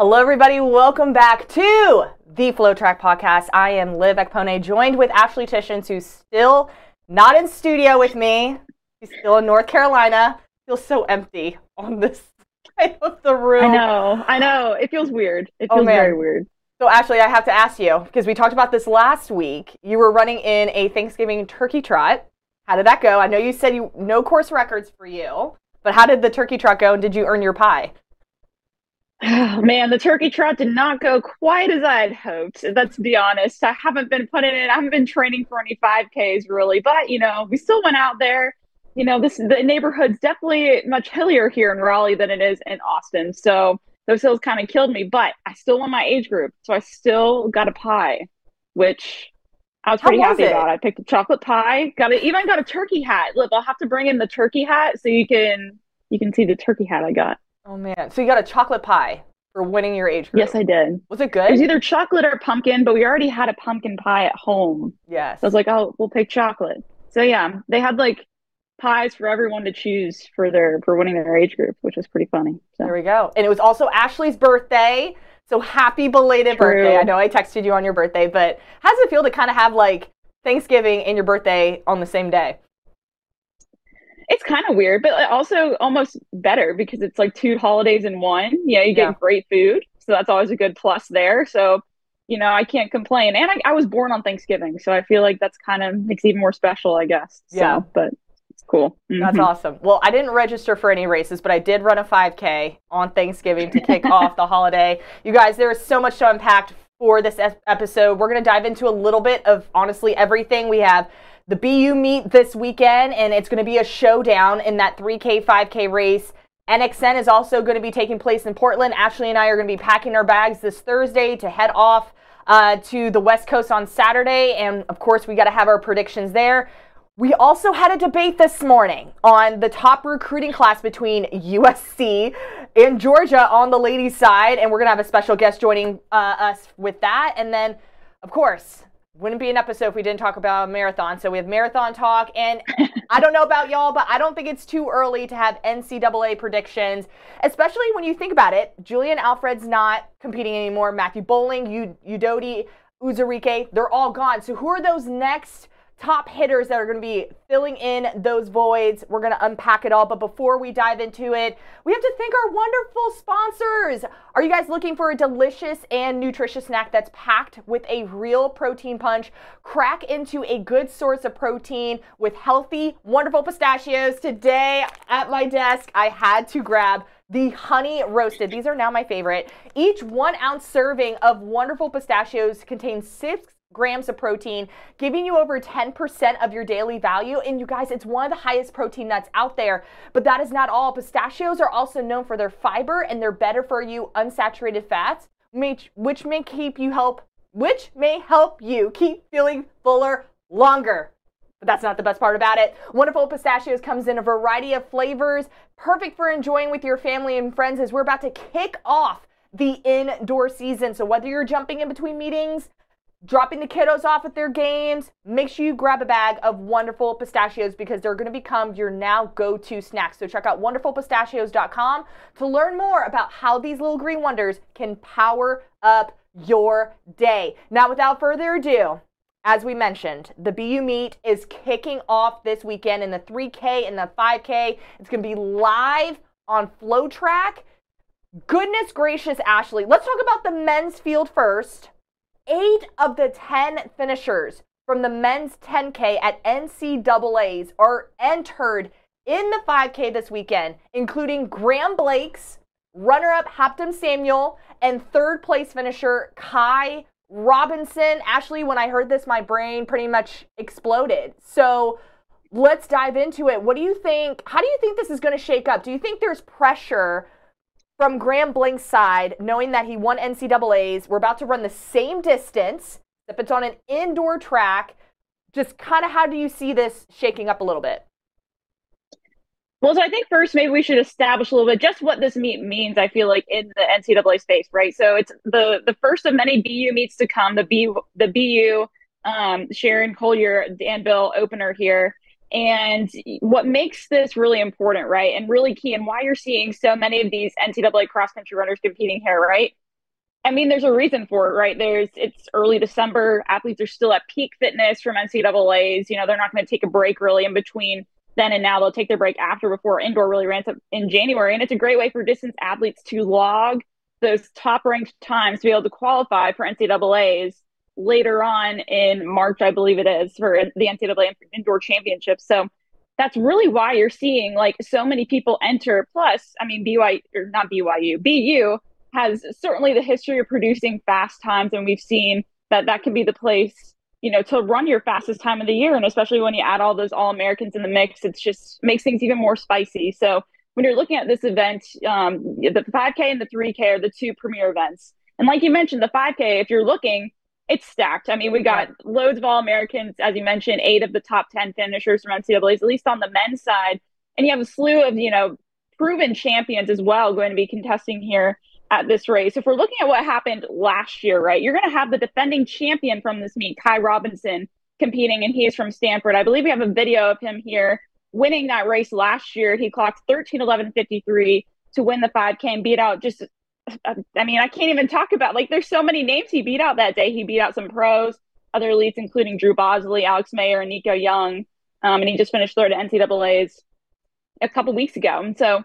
Hello, everybody. Welcome back to the FloTrack Podcast. I am Liv Ekpone, joined with Ashley Tysiac, who's still not in studio with me. She's still in North Carolina. Feels so empty on this side of the room. I know. I know. It feels weird. It Oh, feels man. very weird. So, Ashley, I have to ask you because we talked about this last week. You were running in a Thanksgiving turkey trot. How did that go? I know you said you no course records for you, but how did the turkey trot go? And did you earn your pie? Man, the turkey trot did not go quite as I had hoped. Let's be honest. I haven't been putting in, I haven't been training for any 5Ks really, but you know, we still went out there. You know, this the neighborhood's definitely much hillier here in Raleigh than it is in Austin. So those hills kind of killed me, but I still won my age group. So I still got a pie, which I was pretty was happy it? about. I picked a chocolate pie, got it, even got a turkey hat. Look, I'll have to bring in the turkey hat so you can you can see the turkey hat I got. Oh man! So you got a chocolate pie for winning your age group. Yes, I did. Was it good? It was either chocolate or pumpkin, but we already had a pumpkin pie at home. Yes. So I was like, oh, we'll pick chocolate. So yeah, they had like pies for everyone to choose for their for winning their age group, which was pretty funny. So There we go. And it was also Ashley's birthday. So happy belated True. birthday. I know I texted you on your birthday, but how does it feel to kind of have like Thanksgiving and your birthday on the same day? It's kind of weird, but also almost better because it's like two holidays in one. Yeah, you get Yeah. great food, so that's always a good plus there. So you know, I can't complain. And I, I was born on Thanksgiving, so I feel like that's kind of makes even more special, I guess. So, Yeah. but it's cool. That's Mhm. awesome. Well, I didn't register for any races, but I did run a 5K on Thanksgiving to kick off the holiday. You guys, there is so much to unpack for this episode. We're going to dive into a little bit of honestly everything. We have the BU meet this weekend, and it's going to be a showdown in that 3K, 5K race. NXN is also going to be taking place in Portland. Ashley and I are going to be packing our bags this Thursday to head off uh, to the West Coast on Saturday. And of course, we got to have our predictions there. We also had a debate this morning on the top recruiting class between USC and Georgia on the ladies' side, and we're gonna have a special guest joining uh, us with that. And then, of course, wouldn't be an episode if we didn't talk about marathon. So we have marathon talk, and I don't know about y'all, but I don't think it's too early to have NCAA predictions, especially when you think about it. Julien Alfred's not competing anymore. Matthew Boling, U- Udodi, Uzurike, they're all gone. So who are those next? Top hitters that are going to be filling in those voids. We're going to unpack it all. But before we dive into it, we have to thank our wonderful sponsors. Are you guys looking for a delicious and nutritious snack that's packed with a real protein punch? Crack into a good source of protein with healthy, wonderful pistachios. Today at my desk, I had to grab the honey roasted. These are now my favorite. Each one ounce serving of wonderful pistachios contains six grams of protein, giving you over 10% of your daily value. And you guys, it's one of the highest protein nuts out there. But that is not all. Pistachios are also known for their fiber and their better for you unsaturated fats, which, which may keep you help which may help you keep feeling fuller longer. But that's not the best part about it. Wonderful Pistachios comes in a variety of flavors, perfect for enjoying with your family and friends as we're about to kick off the indoor season. So whether you're jumping in between meetings, dropping the kiddos off at their games, make sure you grab a bag of wonderful pistachios because they're going to become your now go to snack. So check out wonderfulpistachios.com to learn more about how these little green wonders can power up your day. Now, without further ado, as we mentioned, the BU meet is kicking off this weekend in the 3K and the 5K. It's going to be live on FloTrack. Goodness gracious, Ashley. Let's talk about the men's field first. Eight of the 10 finishers from the men's 10K at NCAA's are entered in the 5K this weekend, including Graham Blanks, runner up Habtom Samuel, and third place finisher Ky Robinson, Ashley, when I heard this, my brain pretty much exploded. So let's dive into it. What do you think? How do you think this is going to shake up? Do you think there's pressure from Graham Blanks' side, knowing that he won NCAAs? We're about to run the same distance, if it's on an indoor track. Just kind of how do you see this shaking up a little bit? Well, so I think first maybe we should establish a little bit just what this meet means. I feel like in the NCAA space, right? So it's the the first of many BU meets to come. The B the BU um, Sharon Collier Danville opener here, and what makes this really important, right, and really key, and why you're seeing so many of these NCAA cross country runners competing here, right? I mean, there's a reason for it, right? There's it's early December. Athletes are still at peak fitness from NCAA's. You know, they're not going to take a break really in between then and now they'll take their break after before indoor really ramps up in January. And it's a great way for distance athletes to log those top ranked times to be able to qualify for NCAA's later on in March, I believe it is, for the NCAA indoor championships. So that's really why you're seeing like so many people enter. Plus, I mean, BYU or not BYU, BU has certainly the history of producing fast times, and we've seen that that can be the place you know, to run your fastest time of the year. And especially when you add all those All Americans in the mix, it's just makes things even more spicy. So when you're looking at this event, um, the 5K and the 3K are the two premier events. And like you mentioned, the 5K, if you're looking, it's stacked. I mean, we got loads of All Americans, as you mentioned, eight of the top 10 finishers from NCAA's, at least on the men's side. And you have a slew of, you know, proven champions as well going to be contesting here at this race. If we're looking at what happened last year, right, you're going to have the defending champion from this meet, Ky Robinson, competing, and he is from Stanford. I believe we have a video of him here winning that race last year. He clocked 13 11 53 to win the 5K and beat out just, I mean, I can't even talk about like there's so many names he beat out that day. He beat out some pros, other elites, including Drew Bosley, Alex Maier, and Nico Young. Um, and he just finished third at NCAA's a couple weeks ago. And so,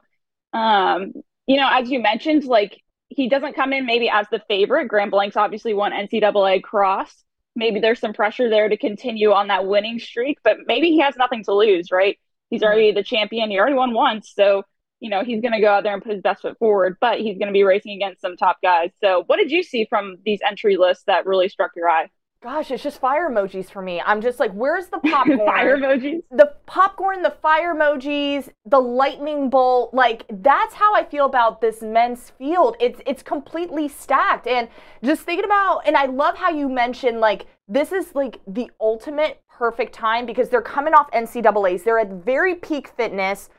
um, you know, as you mentioned, like he doesn't come in maybe as the favorite. Graham Blanks obviously won NCAA cross. Maybe there's some pressure there to continue on that winning streak, but maybe he has nothing to lose, right? He's mm-hmm. already the champion. He already won once. So, you know, he's going to go out there and put his best foot forward, but he's going to be racing against some top guys. So, what did you see from these entry lists that really struck your eye? Gosh, it's just fire emojis for me. I'm just like, where's the popcorn? fire emojis? The popcorn, the fire emojis, the lightning bolt. Like that's how I feel about this men's field. It's it's completely stacked. And just thinking about and I love how you mentioned like this is like the ultimate perfect time because they're coming off NCAA's. They're at very peak fitness.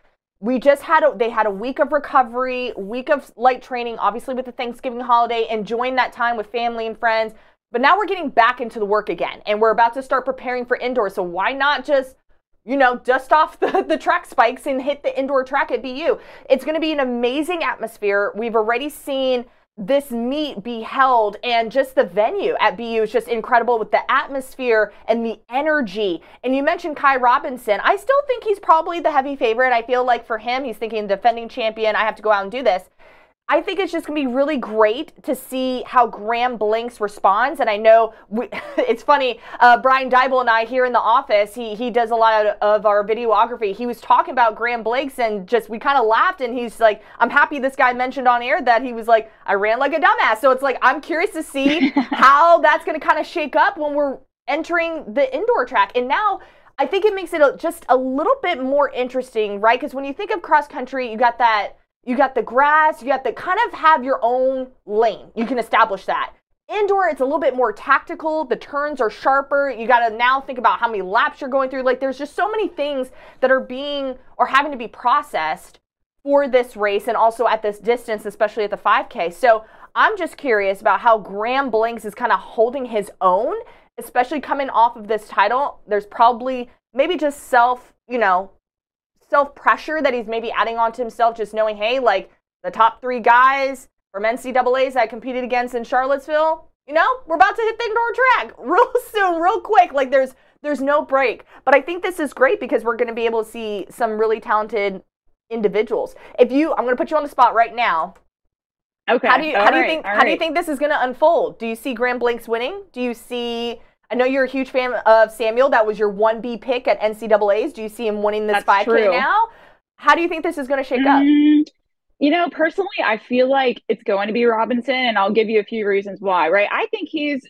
We just had a they had a week of recovery, week of light training, obviously with the Thanksgiving holiday, enjoying that time with family and friends but now we're getting back into the work again and we're about to start preparing for indoor. So why not just, you know, dust off the, the track spikes and hit the indoor track at BU? It's going to be an amazing atmosphere. We've already seen this meet be held and just the venue at BU is just incredible with the atmosphere and the energy. And you mentioned Ky Robinson. I still think he's probably the heavy favorite. I feel like for him, he's thinking defending champion, I have to go out and do this. I think it's just going to be really great to see how Graham Blanks responds. And I know we, it's funny, uh, Brian Dybel and I here in the office, he, he does a lot of, of our videography. He was talking about Graham Blanks and just we kind of laughed. And he's like, I'm happy this guy mentioned on air that he was like, I ran like a dumbass. So it's like, I'm curious to see how that's going to kind of shake up when we're entering the indoor track. And now, I think it makes it just a little bit more interesting, right? Because when you think of cross country, you got that you got the grass, you got to kind of have your own lane. You can establish that. Indoor, it's a little bit more tactical. The turns are sharper. You got to now think about how many laps you're going through. Like, there's just so many things that are being or having to be processed for this race and also at this distance, especially at the 5K. So, I'm just curious about how Graham Blanks is kind of holding his own, especially coming off of this title. There's probably maybe just self, you know, self pressure that he's maybe adding on to himself, just knowing, hey, like the top three guys from NCAA's that I competed against in Charlottesville, you know, we're about to hit the indoor track real soon, real quick. Like there's there's no break. But I think this is great because we're going to be able to see some really talented individuals. If you, I'm going to put you on the spot right now. Okay. How do you how All do you think all how do you think this is going to unfold? Do you see Graham Blanks winning? Do you see? I know you're a huge fan of Samuel. That was your one B pick at NCAA's. Do you see him winning this That's 5K true. now? How do you think this is going to shake up? Mm, You know, personally, I feel like it's going to be Robinson, and I'll give you a few reasons why, right? I think he's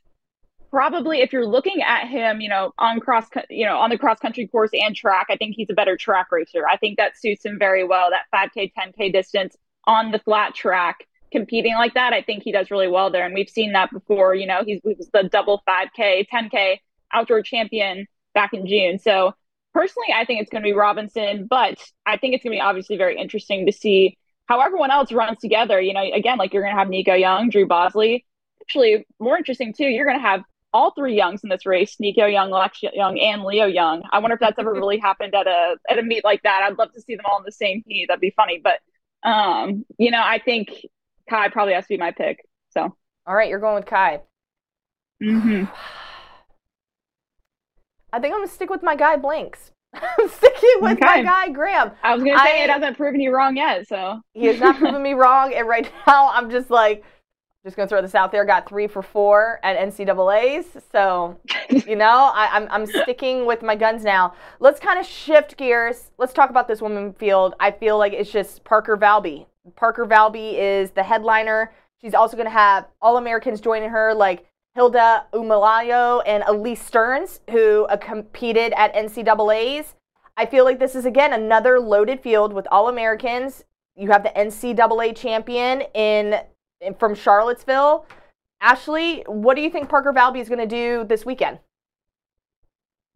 probably, if you're looking at him, you know, on cross, you know, on the cross country course and track, I think he's a better track racer. I think that suits him very well. That 5K, 10K distance on the flat track, competing like that, I think he does really well there. And we've seen that before. You know, he's he was the double 5K, 10K outdoor champion back in June. So personally, I think it's going to be Robinson, but I think it's going to be obviously very interesting to see how everyone else runs together. You know, again, like you're going to have Nico Young, Drew Bosley. Actually, more interesting too, you're going to have all three Youngs in this race: Nico Young, Lex Young, and Leo Young. I wonder if that's ever really happened at a at a meet like that. I'd love to see them all in the same heat. That'd be funny. But um, you know, I think Ky probably has to be my pick. So. All right, you're going with Ky. mhm. I think I'm gonna stick with my guy Blanks. I'm sticking with my guy Graham. I was gonna say I- it hasn't proven you wrong yet. So He has not proven me wrong, and right now I'm just like, just gonna throw this out there. Got three for four at NCAA's, so you know I, I'm I'm sticking with my guns now. Let's kind of shift gears. Let's talk about this women field. I feel like it's just Parker Valby. Parker Valby is the headliner. She's also gonna have All Americans joining her, like Hilda Olemomoi and Elise Stearns, who uh, competed at NCAA's. I feel like this is again another loaded field with All Americans. You have the NCAA champion in from Charlottesville. Ashley, what do you think Parker Valby is going to do this weekend?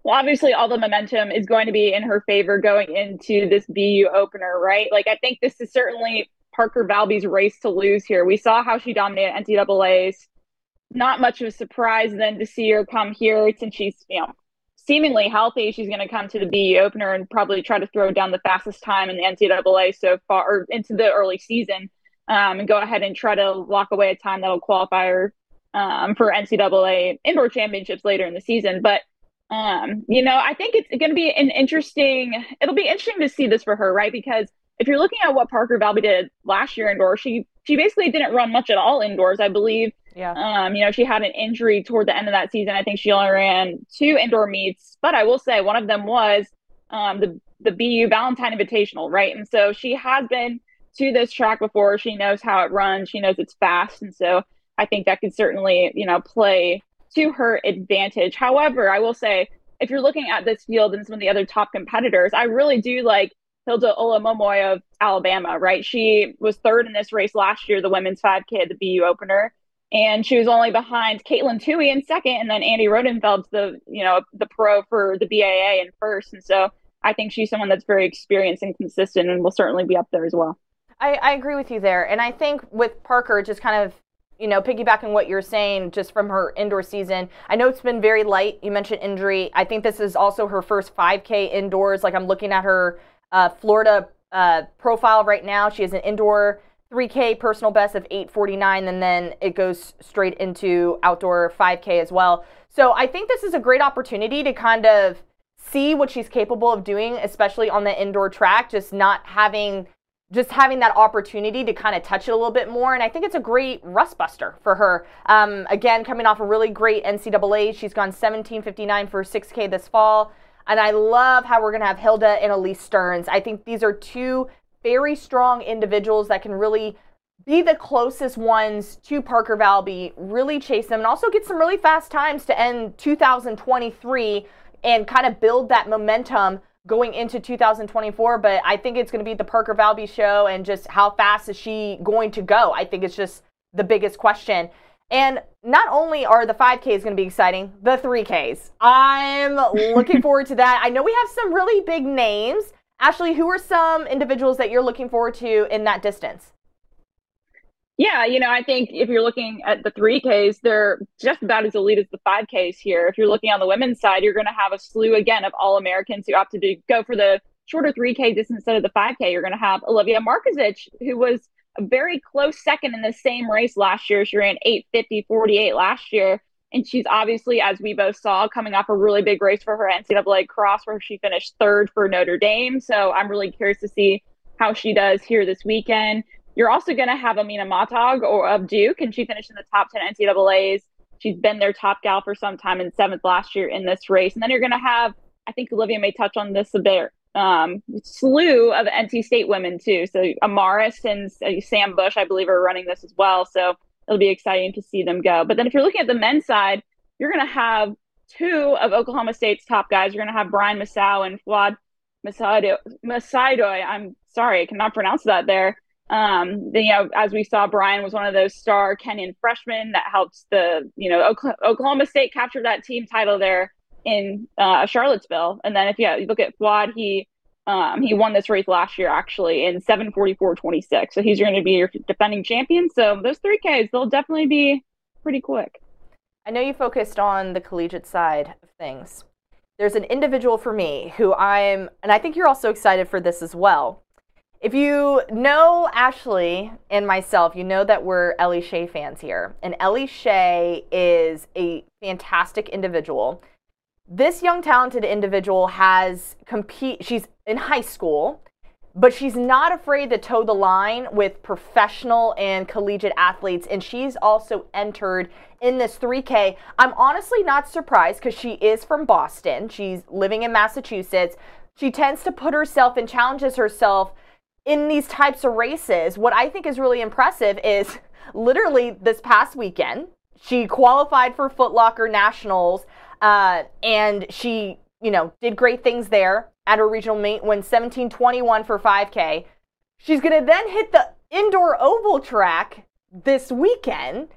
Well, obviously, all the momentum is going to be in her favor going into this BU opener, right? Like, I think this is certainly Parker Valby's race to lose here. We saw how she dominated NCAA's. Not much of a surprise then to see her come here since she's, you know, seemingly healthy. She's going to come to the BU opener and probably try to throw down the fastest time in the NCAA so far, or into the early season, um, and go ahead and try to lock away a time that'll qualify her um, for NCAA indoor championships later in the season. But um, you know, I think it's going to be an interesting. It'll be interesting to see this for her, right? Because if you're looking at what Parker Valby did last year indoors, she she basically didn't run much at all indoors. I believe. Yeah. Um, you know, she had an injury toward the end of that season. I think she only ran two indoor meets, but I will say one of them was um, the the BU Valentine Invitational, right? And so she has been to this track before. She knows how it runs. She knows it's fast, and so I think that could certainly, you know, play to her advantage. However, I will say if you're looking at this field and some of the other top competitors, I really do like Hilda Olemomoi of Alabama, right? She was third in this race last year, the women's 5K at the BU opener. And she was only behind Katelyn Tuohy in second, and then Annie Rodenfels the you know the pro for the BAA in first. And so I think she's someone that's very experienced and consistent, and will certainly be up there as well. I, I agree with you there. And I think with Parker, just kind of, you know, piggybacking what you're saying just from her indoor season, I know it's been very light. You mentioned injury. I think this is also her first 5K indoors. Like I'm looking at her uh, Florida uh, profile right now. She has an indoor 3K personal best of 849, and then it goes straight into outdoor 5K as well. So I think this is a great opportunity to kind of see what she's capable of doing, especially on the indoor track, just not having just having that opportunity to kind of touch it a little bit more. And I think it's a great rust buster for her. Um, again, coming off a really great NCAA, she's gone 1759 for 6K this fall. And I love how we're going to have Hilda and Elise Stearns. I think these are two very strong individuals that can really be the closest ones to Parker Valby, really chase them, and also get some really fast times to end 2023 and kind of build that momentum going into 2024. But I think it's going to be the Parker Valby show, and just how fast is she going to go? I think it's just the biggest question. And not only are the 5Ks going to be exciting, the 3Ks. I'm looking forward to that. I know we have some really big names. Ashley, who are some individuals that you're looking forward to in that distance? Yeah, you know, I think if you're looking at the 3Ks, they're just about as elite as the 5Ks here. If you're looking on the women's side, you're going to have a slew again of all Americans who opted to go for the shorter 3K distance instead of the 5K. You're going to have Olivia Markezich, who was a very close second in the same race last year. She ran 850 48 last year. And she's obviously, as we both saw, coming off a really big race for her NCAA cross where she finished third for Notre Dame. So I'm really curious to see how she does here this weekend. You're also going to have Amina Maatoug or of Duke, and she finished in the top 10 NCAAs. She's been their top gal for some time and seventh last year in this race. And then you're going to have, I think Olivia may touch on this a bit, um, slew of NC State women too. So Amaris and uh, Sam Bush, I believe, are running this as well. So it'll be exciting to see them go. But then if you're looking at the men's side, you're going to have two of Oklahoma State's top guys. You're going to have Brian Musau and Fouad Messaoudi. I'm sorry, I cannot pronounce that there. Um, you know, as we saw, Brian was one of those star Kenyan freshmen that helped the, you know, Oklahoma State capture that team title there in uh, Charlottesville. And then if you look at Fuad, he um, he won this race last year actually in 744.26. So he's going to be your defending champion. So those three Ks, they'll definitely be pretty quick. I know you focused on the collegiate side of things. There's an individual for me who I'm, and I think you're also excited for this as well. If you know Ashley and myself, you know that we're Ellie Shea fans here. And Ellie Shea is a fantastic individual. This young talented individual has compete she's in high school but she's not afraid to toe the line with professional and collegiate athletes. And she's also entered in this 3k i'm honestly not surprised because she is from boston. She's living in massachusetts. She tends to put herself and challenges herself in these types of races what i think is really impressive is literally this past weekend she qualified for footlocker nationals uh, and she, you know, did great things there at her regional meet, won 1721 for 5K. She's going to then hit the indoor oval track this weekend.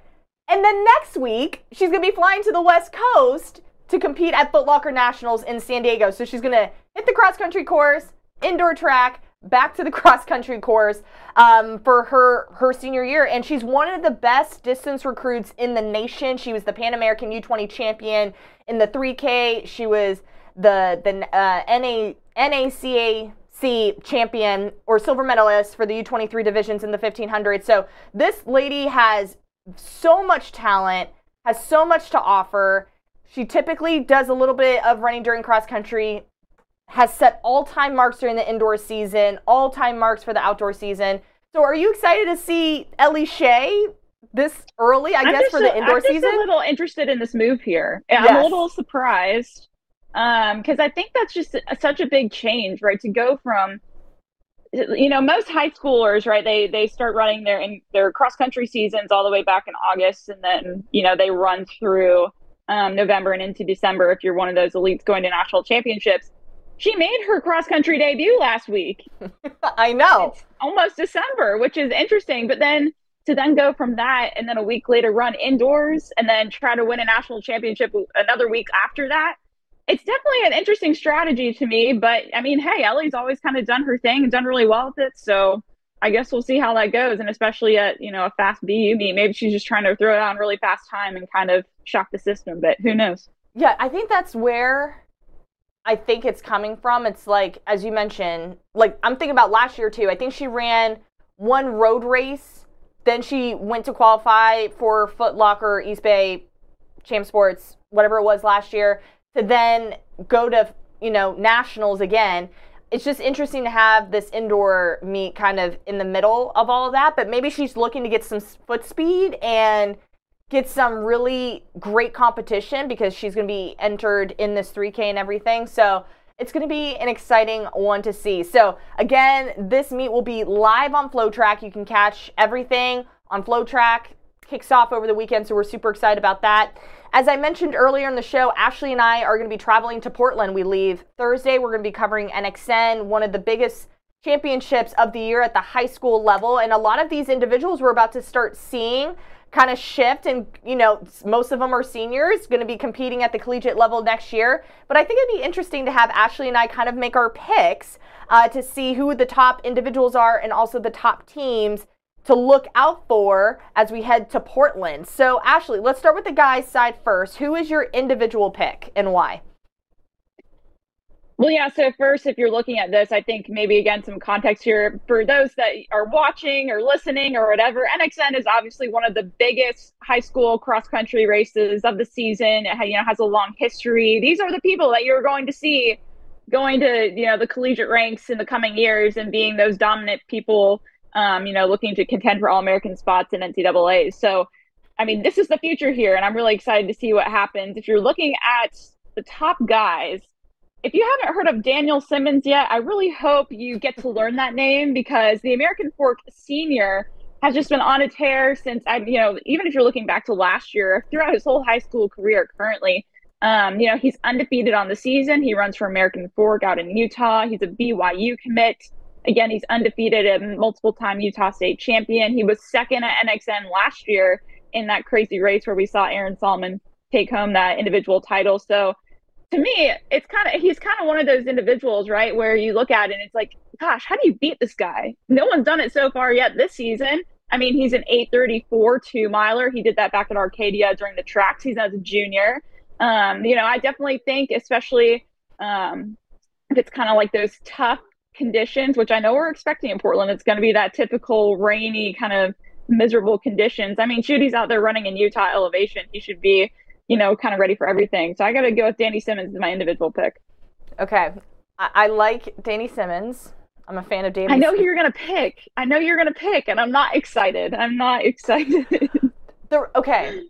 And then next week, she's going to be flying to the West Coast to compete at Footlocker Nationals in San Diego. So she's going to hit the cross country course, indoor track, back to the cross country course um, for her her senior year, and she's one of the best distance recruits in the nation. She was the Pan American U20 champion in the 3K. She was the the uh, NA NACAC champion or silver medalist for the U23 divisions in the 1500. So this lady has so much talent, has so much to offer. She typically does a little bit of running during cross country has set all time marks during the indoor season, all time marks for the outdoor season. So are you excited to see Ellie Shea this early, I I'm guess, for the indoor I'm season? I'm a little interested in this move here. Yes. I'm a little surprised because um, I think that's just a, such a big change, right? To go from you know most high schoolers right they they start running their in their cross country seasons all the way back in august and then you know they run through um, november and into december if you're one of those elites going to national championships she made her cross country debut last week. I know. It's almost December, which is interesting. But then to then go from that and then a week later run indoors and then try to win a national championship another week after that. It's definitely an interesting strategy to me. But I mean, hey, Ellie's always kind of done her thing and done really well with it. So I guess we'll see how that goes. And especially at, you know, a fast BU meet, maybe she's just trying to throw it on really fast time and kind of shock the system. But who knows? Yeah, I think that's where I think it's coming from. It's like, as you mentioned, like I'm thinking about last year too. I think she ran one road race, then she went to qualify for Foot Locker, East Bay, Champ Sports, whatever it was last year, to then go to, you know, nationals again. It's just interesting to have this indoor meet kind of in the middle of all of that, but maybe she's looking to get some foot speed and get some really great competition because she's going to be entered in this 3K and everything. So it's going to be an exciting one to see. So again, this meet will be live on FloTrack. You can catch everything on FloTrack. Kicks off over the weekend, so we're super excited about that. As I mentioned earlier in the show, Ashley and I are going to be traveling to Portland. We leave Thursday. We're going to be covering NXN, one of the biggest championships of the year at the high school level. And a lot of these individuals we're about to start seeing kind of shift and you know most of them are seniors going to be competing at the collegiate level next year. But i think it'd be interesting to have ashley and i kind of make our picks uh, to see who the top individuals are and also the top teams to look out for as we head to portland. So ashley let's start with the guys side first. Who is your individual pick and why well, yeah. So first, if you're looking at this, I think maybe again some context here for those that are watching or listening or whatever. NXN is obviously one of the biggest high school cross country races of the season. It you know has a long history. These are the people that you're going to see going to you know the collegiate ranks in the coming years and being those dominant people. Um, you know, looking to contend for all American spots in NCAA. So, I mean, this is the future here, and I'm really excited to see what happens. If you're looking at the top guys if you haven't heard of Daniel Simmons yet, I really hope you get to learn that name because the American Fork Senior has just been on a tear since I, you know, even if you're looking back to last year, throughout his whole high school career currently, um, you know, he's undefeated on the season. He runs for American Fork out in Utah. He's a BYU commit. Again, he's undefeated and multiple time Utah State champion. He was second at NXN last year in that crazy race where we saw Aaron Sahlman take home that individual title. So to me, it's kind of he's kind of one of those individuals, right, where you look at it and it's like, gosh, how do you beat this guy? No one's done it so far yet this season. I mean, he's an 834 two miler. He did that back at Arcadia during the track season as a junior. Um, you know, I definitely think, especially um, if it's kind of like those tough conditions, which I know we're expecting in Portland, it's going to be that typical rainy kind of miserable conditions. I mean, Judy's out there running in Utah elevation. He should be you know, kind of ready for everything. So I got to go with Danny Simmons as my individual pick. Okay. I, I like Danny Simmons. I'm a fan of Danny. I know who you're going to pick. I know you're going to pick, and I'm not excited. I'm not excited. the, okay.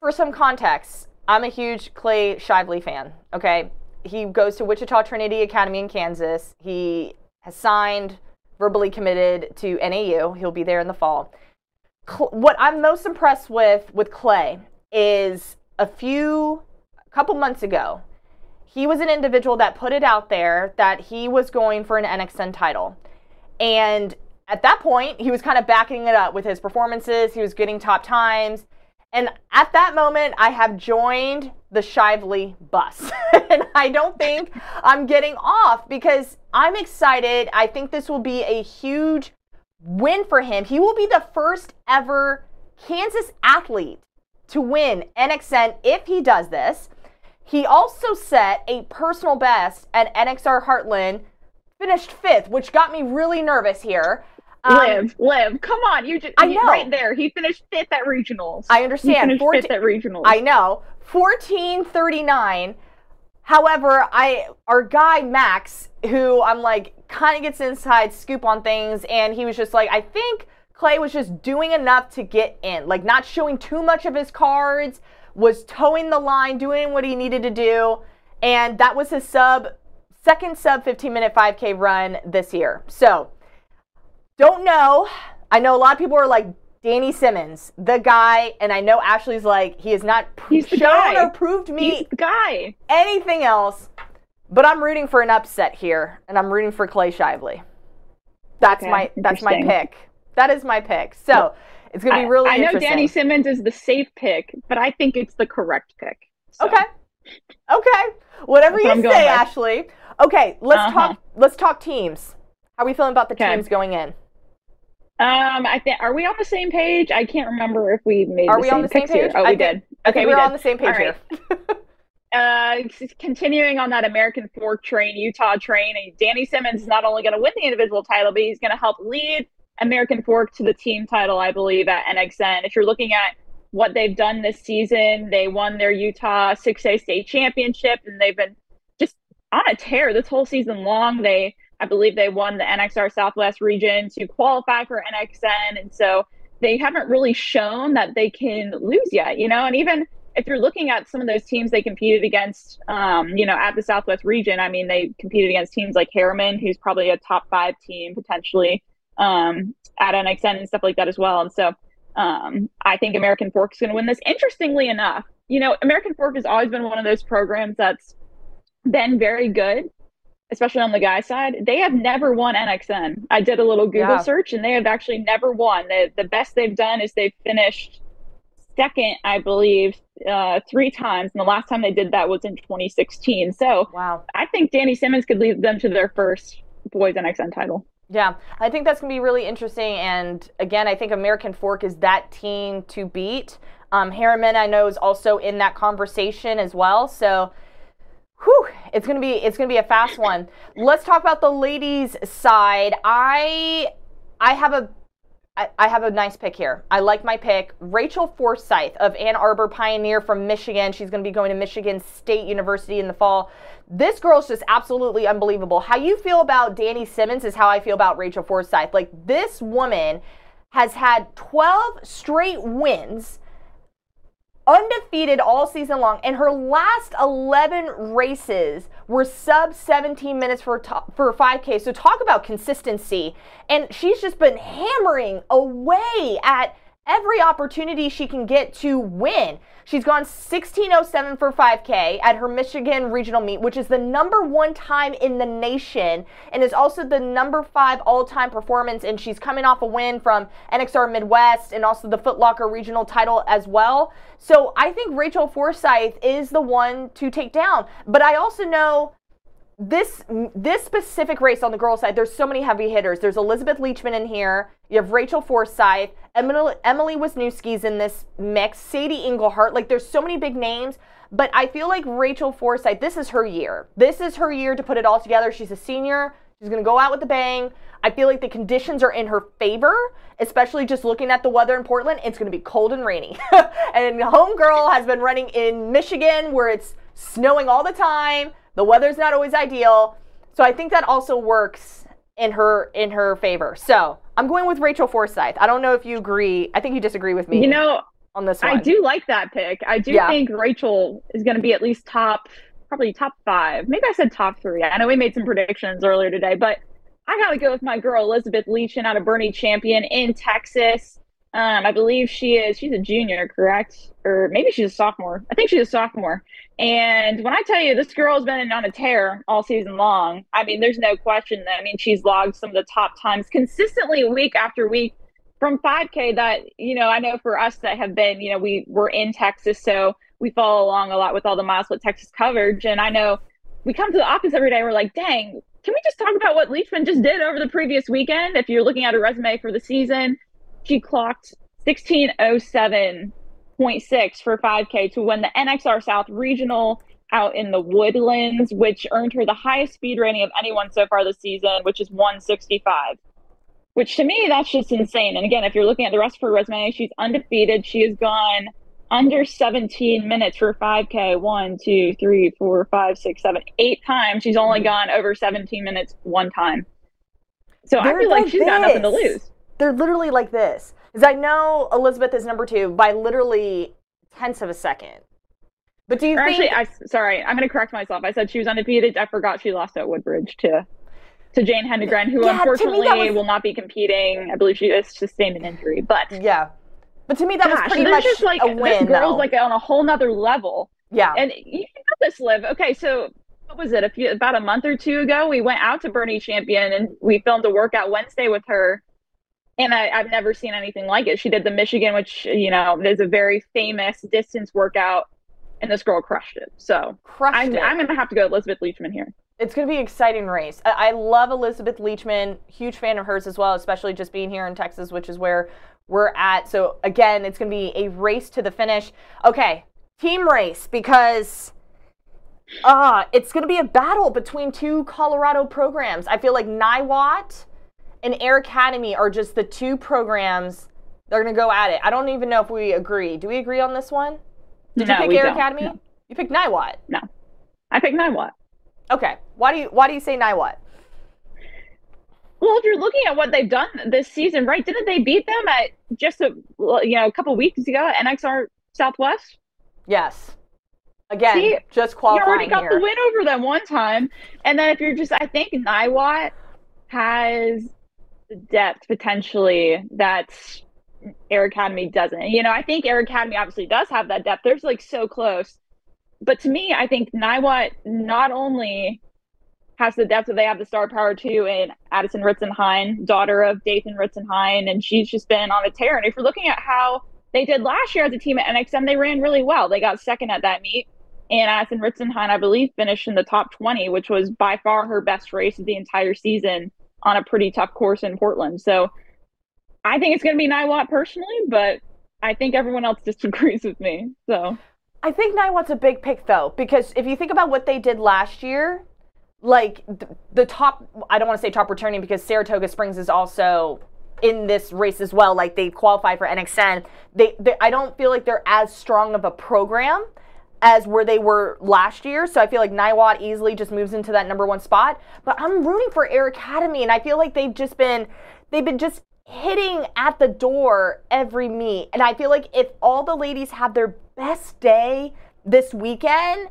For some context, I'm a huge Clay Shively fan. Okay. He goes to Wichita Trinity Academy in Kansas. He has signed, verbally committed to NAU. He'll be there in the fall. What I'm most impressed with with Clay is a few, a couple months ago, he was an individual that put it out there that he was going for an NXN title. And at that point, he was kind of backing it up with his performances. He was getting top times. And at that moment, I have joined the Shively bus. and I don't think I'm getting off because I'm excited. I think this will be a huge win for him. He will be the first ever Kansas athlete to win NXN if he does this. He also set a personal best at NXR Heartland, finished fifth, which got me really nervous here. Um, live, live. Come on, you just I know. right there. He finished fifth at regionals. I understand. He finished 14, fifth at regionals. I know. Fourteen thirty nine. However, I our guy Max, who I'm like kind of gets inside scoop on things, and he was just like, I think Clay was just doing enough to get in, like not showing too much of his cards, was toeing the line, doing what he needed to do. And that was his sub, second sub 15 minute 5K run this year. So, don't know. I know a lot of people are like, Danny Simmons, the guy, and I know Ashley's like, he has not pr- shown guy. or proved me guy. anything else, but I'm rooting for an upset here, and I'm rooting for Clay Shively. That's okay, my that's my pick. That is my pick. So it's going to be really I, I know Danny Simmons is the safe pick, but I think it's the correct pick. So. Okay. Okay. Whatever you say, Ashley. Okay, let's uh-huh. talk let's talk teams. How are we feeling about the okay. teams going in? Um, I think are we on the same page? I can't remember if we made. Are we on the same page? Here. Oh, I we did. Okay, we are on the same page here. uh, continuing on that American Fork train, Utah train, and Danny Simmons is not only going to win the individual title, but he's going to help lead American Fork to the team title, I believe, at NXN. If you're looking at what they've done this season, they won their Utah 6A state championship and they've been just on a tear this whole season long. They, I believe, they won the NXR Southwest region to qualify for NXN. And so they haven't really shown that they can lose yet, you know, and even if you're looking at some of those teams they competed against, um, you know, at the Southwest region, I mean, they competed against teams like Herriman, who's probably a top five team potentially um, at NXN and stuff like that as well. And so um, I think American Fork is going to win this. Interestingly enough, you know, American Fork has always been one of those programs that's been very good especially on the guy side, they have never won NXN. I did a little Google Yeah. search and they have actually never won. The, the best they've done is they've finished second, I believe, uh, three times. And the last time they did that was in 2016. So Wow. I think Danny Simmons could lead them to their first boys NXN title. Yeah, I think that's going to be really interesting. And again, I think American Fork is that team to beat. Um, Herriman, I know, is also in that conversation as well. So, whew, it's going to be it's going to be a fast one. Let's talk about the ladies' side. I I have a I, have a nice pick here. I like my pick. Rachel Forsyth of Ann Arbor Pioneer from Michigan. She's going to be going to Michigan State University in the fall. This girl's just absolutely unbelievable. How you feel about Danny Simmons is how I feel about Rachel Forsyth. Like this woman has had 12 straight wins undefeated all season long, and her last 11 races were sub 17 minutes for for 5K. So talk about consistency, and she's just been hammering away at every opportunity she can get to win. She's gone 1607 for 5K at her Michigan regional meet, which is the number one time in the nation and is also the number five all time performance. And she's coming off a win from NXR Midwest and also the Footlocker regional title as well. So I think Rachel Forsyth is the one to take down. But I also know this this specific race on the girls' side, there's so many heavy hitters. There's Elizabeth Leachman in here. You have Rachel Forsyth, Emily, Emily Wisniewski's in this mix, Sadie Engelhardt. Like there's so many big names, but I feel like Rachel Forsyth, this is her year. This is her year to put it all together. She's a senior. She's gonna go out with a bang. I feel like the conditions are in her favor, especially just looking at the weather in Portland. It's gonna be cold and rainy. and homegirl has been running in Michigan where it's snowing all the time. The weather's not always ideal. So I think that also works in her in her favor. So I'm going with Rachel Forsyth. I don't know if you agree. I think you disagree with me You know, on this one. I do like that pick. I do Yeah. think Rachel is going to be at least top, probably top five. Maybe I said top three. I know we made some predictions earlier today, but I got to go with my girl Elizabeth Leachman out of Boerne Champion in Texas. Um, I believe she is. She's a junior, correct? Or maybe she's a sophomore. I think she's a sophomore. And when I tell you this girl has been on a tear all season long, I mean, there's no question that I mean she's logged some of the top times consistently week after week from 5K. That you know, I know for us that have been, you know, we were in Texas, so we follow along a lot with all the MileSplit Texas coverage. And I know we come to the office every day. We're like, dang, can we just talk about what Leachman just did over the previous weekend? If you're looking at a resume for the season, she clocked 1607.6 for 5K to win the NXR South Regional out in the Woodlands, which earned her the highest speed rating of anyone so far this season, which is 165. Which to me, that's just insane. And again, if you're looking at the rest of her resume, she's undefeated. She has gone under 17 minutes for 5K. One, two, three, four, five, six, seven, eight times. She's only gone over 17 minutes one time. So I feel like like she's got nothing to lose. They're literally like this. Because I know Elizabeth is number two by literally tenths of a second. But do you Or think? actually, I sorry, I'm going to correct myself. I said she was undefeated. I forgot she lost at Woodbridge to to Jane Hedengren, who Yeah, to me that unfortunately was- will not be competing. I believe she has sustained an injury, but yeah. But to me, that was gosh, pretty much is like a this win, girl's though. like on a whole nother level. yeah. And you know this, Liv. Okay, so what was it? A few about a month or two ago, we went out to Boerne Champion and we filmed a workout Wednesday with her. And I, I've never seen anything like it. She did the Michigan, which you know is a very famous distance workout, and this girl crushed it. So Crushed I'm, it. I'm going to have to go Elizabeth Leachman here. It's going to be an exciting race. I, I love Elizabeth Leachman, huge fan of hers as well, especially just being here in Texas, which is where we're at. So, again, it's going to be a race to the finish. Okay, team race because uh, it's going to be a battle between two Colorado programs. I feel like Niwot and Air Academy are just the two programs they're going to go at it. I don't even know if we agree. Do we agree on this one? Did No, you pick Air don't. Academy? No. You picked Niwot. No, I picked Niwot. Okay. Why do you why do you say Niwot? Well, if you're looking at what they've done this season, right? Didn't they beat them at just a you know a couple weeks ago at NXR Southwest? Yes. Again, See, just You already got here. the win over them one time, and then if you're just, I think Niwot has depth potentially that Air Academy doesn't. You know, I think Air Academy obviously does have that depth. There's like so close, but to me, I think Niwot not only has the depth that they have the star power too in Addison Ritzenhein, daughter of Dathan Ritzenhein, and she's just been on a tear. And if you're looking at how they did last year as a team at NXN, they ran really well. They got second at that meet. And Addison Ritzenhein, I believe, finished in the top 20, which was by far her best race of the entire season on a pretty tough course in Portland. So I think it's going to be Niwot personally, but I think everyone else disagrees with me. So I think Niwot's a big pick though, because if you think about what they did last year, like the top, I don't want to say top returning because Saratoga Springs is also in this race as well. Like they qualify for NXN. They, they, I don't feel like they're as strong of a program as where they were last year. So I feel like Niwot easily just moves into that number one spot. But I'm rooting for Air Academy, and I feel like they've just been, they've been just hitting at the door every meet. And I feel like if all the ladies have their best day this weekend,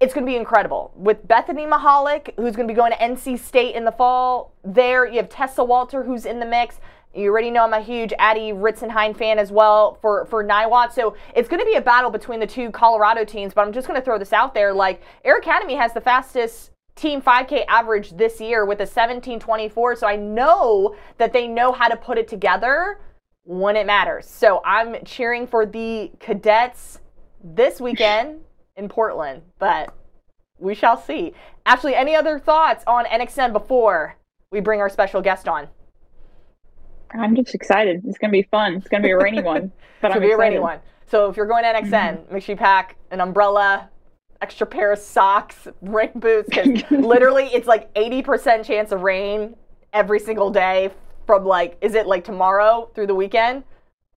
it's going to be incredible. With Bethany Mahalik, who's going to be going to NC State in the fall, there you have Tessa Walter, who's in the mix. You already know I'm a huge Addie Ritzenhein fan as well for, for Niwot. So it's going to be a battle between the two Colorado teams, but I'm just going to throw this out there. Like, Air Academy has the fastest team 5K average this year with a 1724. So I know that they know how to put it together when it matters. So I'm cheering for the cadets this weekend in Portland, but we shall see. Actually, any other thoughts on NXN before we bring our special guest on? I'm just excited. It's going to be fun. It's going to be a rainy one, but it's I'm to be excited. a rainy one. So if you're going to NXN, mm-hmm. make sure you pack an umbrella, extra pair of socks, rain boots, because literally it's like 80% chance of rain every single day from like, is it like tomorrow through the weekend?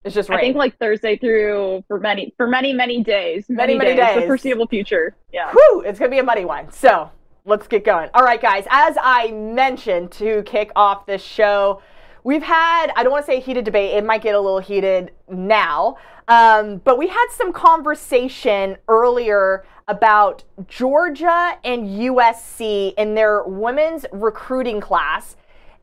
It's just rain. I think like Thursday through for many for many many days, many many, many days, days, the foreseeable future. Yeah. Whew, it's gonna be a muddy one. So let's get going. All right, guys. As I mentioned to kick off this show, we've had I don't want to say heated debate. It might get a little heated now, um, but we had some conversation earlier about Georgia and USC in their women's recruiting class.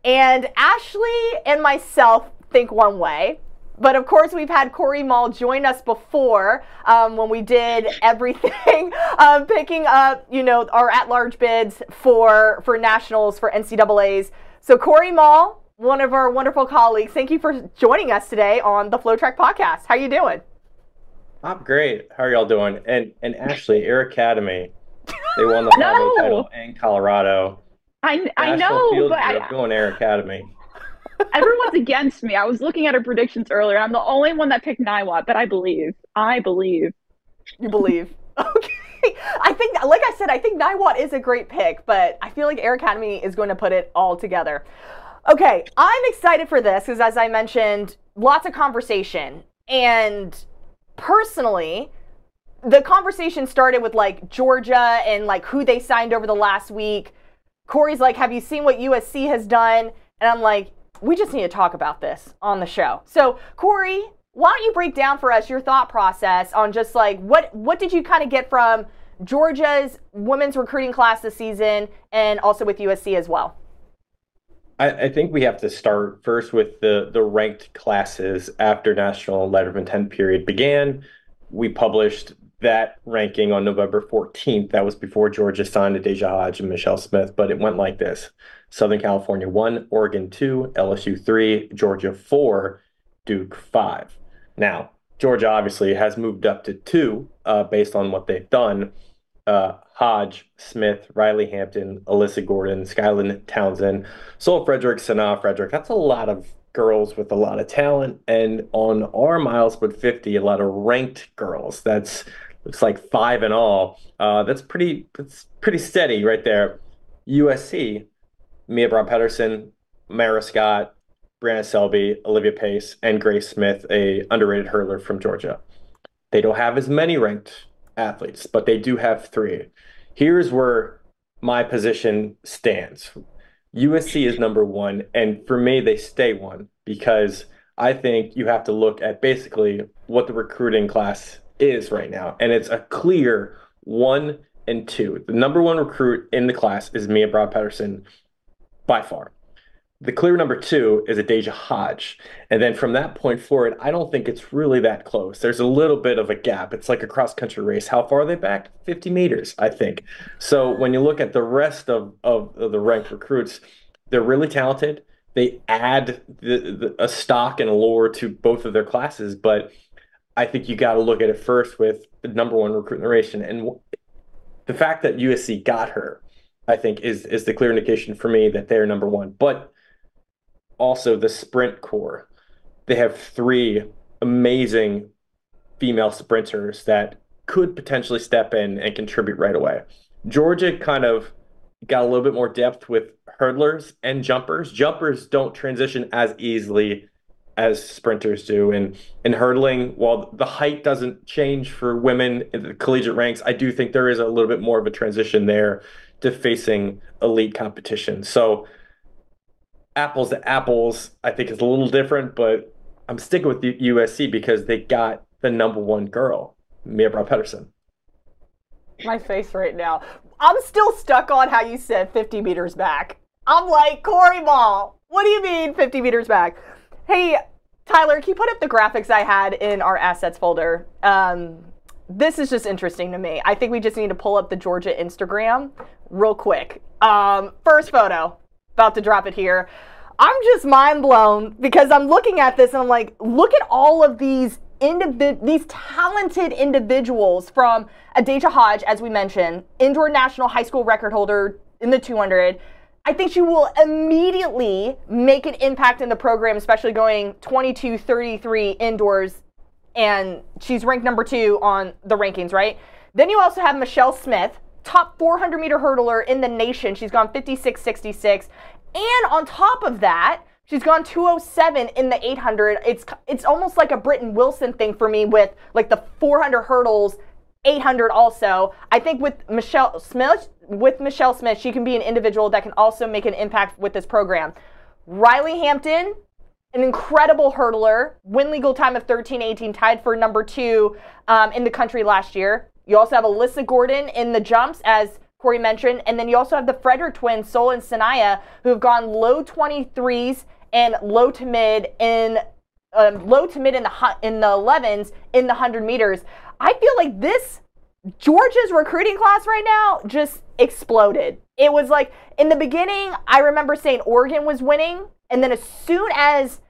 And Ashley and myself think one way. But of course, we've had Corey Mull join us before um, when we did everything, um, picking up, you know, our at-large bids for for nationals for NCAA's. So Corey Mull, one of our wonderful colleagues, thank you for joining us today on the FloTrack podcast. How are you doing? I'm great. How are y'all doing? And and Ashley, Air Academy, they won the no. title in Colorado. I I know, but I, going Air Academy. Everyone's against me. I was looking at her predictions earlier. I'm the only one that picked Niwot, but I believe. I believe. You believe. Okay. I think, like I said, I think Niwot is a great pick, but I feel like Air Academy is going to put it all together. Okay, I'm excited for this because, as I mentioned, lots of conversation. And personally, the conversation started with like Georgia and like who they signed over the last week. Corey's like, Have you seen what USC has done? And I'm like, we just need to talk about this on the show. So, Corey, why don't you break down for us your thought process on just like what what did you kind of get from Georgia's women's recruiting class this season and also with USC as well? I, I think we have to start first with the the ranked classes after national letter of intent period began. We published that ranking on November 14th. That was before Georgia signed to Deja Hodge and Michelle Smith, but it went like this. Southern California 1, Oregon 2, LSU 3, Georgia 4, Duke 5. Now, Georgia obviously has moved up to 2 uh, based on what they've done. Uh, Hodge, Smith, Riley Hampton, Alyssa Gordon, Skyland Townsend, Sol Frederick, Sanaa Frederick. That's a lot of girls with a lot of talent. And on our MileSplit 50, a lot of ranked girls. That's looks like five in all. Uh, that's pretty that's pretty steady right there. USC Mia Brahe-Pedersen, Mara Scott, Brianna Selby, Olivia Pace, and Grace Smith, a underrated hurler from Georgia. They don't have as many ranked athletes, but they do have three. Here's where my position stands. USC is number one, and for me, they stay one because I think you have to look at basically what the recruiting class is right now, and it's a clear one and two. The number one recruit in the class is Mia Brahe-Pedersen by far. The clear number two is Adaejah Hodge. And then from that point forward, I don't think it's really that close. There's a little bit of a gap. It's like a cross country race. How far are they back? 50 meters, I think. So when you look at the rest of, of, of the ranked recruits, they're really talented. They add the, the, a stock and a lore to both of their classes, but I think you got to look at it first with the number one recruit. And, and the fact that USC got her, I think, is is the clear indication for me that they're number one. But also the sprint core. They have three amazing female sprinters that could potentially step in and contribute right away. Georgia kind of got a little bit more depth with hurdlers and jumpers. Jumpers don't transition as easily as sprinters do. And in hurdling, while the height doesn't change for women in the collegiate ranks, I do think there is a little bit more of a transition there to facing elite competition. So apples to apples, I think is a little different, but I'm sticking with USC because they got the number one girl, Mia Brahe-Pedersen. My face right now. I'm still stuck on how you said 50 meters back. I'm like, Corey Ball, what do you mean 50 meters back? Hey, Tyler, can you put up the graphics I had in our assets folder? Um, this is just interesting to me. I think we just need to pull up the Georgia Instagram real quick. Um, first photo, about to drop it here. I'm just mind blown because I'm looking at this and I'm like, look at all of these individ- these talented individuals from Adaejah Hodge, as we mentioned, indoor national high school record holder in the 200. I think she will immediately make an impact in the program, especially going 22 33 indoors. And she's ranked number two on the rankings, right? Then you also have Michelle Smith, top 400 meter hurdler in the nation. She's gone 56 66. And on top of that, she's gone 207 in the 800. It's it's almost like a Britton Wilson thing for me with like the 400 hurdles 800 also. I think with Michelle Smith, with Michelle Smith, she can be an individual that can also make an impact with this program. Riley Hampton, an incredible hurdler, win legal time of 13-18, tied for number two um, in the country last year. You also have Alyssa Gordon in the jumps, as Corey mentioned, and then you also have the Frederick twins, Sol and Sanaya, who have gone low 23s and low to mid in um, low to mid in the in the 11s in the 100 meters. I feel like this Georgia's recruiting class right now just exploded. It was like in the beginning, I remember saying Oregon was winning, and then as soon as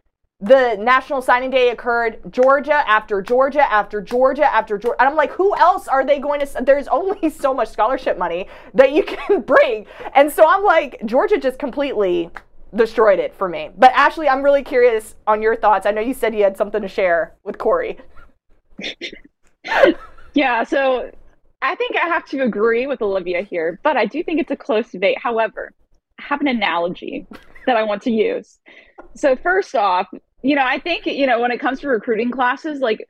the national signing day occurred, Georgia after Georgia after Georgia after Georgia. And I'm like, who else are they going to? There's only so much scholarship money that you can bring. And so I'm like, Georgia just completely destroyed it for me. But Ashley, I'm really curious on your thoughts. I know you said you had something to share with Corey. yeah, so I think I have to agree with Olivia here, but I do think it's a close debate. However, have an analogy that I want to use. So, first off, you know, I think, you know, when it comes to recruiting classes, like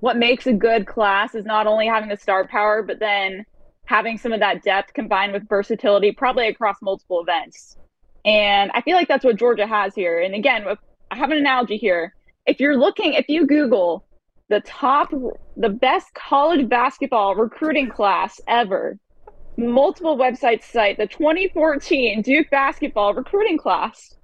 what makes a good class is not only having the star power, but then having some of that depth combined with versatility, probably across multiple events. And I feel like that's what Georgia has here. And again, I have an analogy here. If you're looking, if you Google the top, the best college basketball recruiting class ever, multiple websites cite the 2014 Duke basketball recruiting class.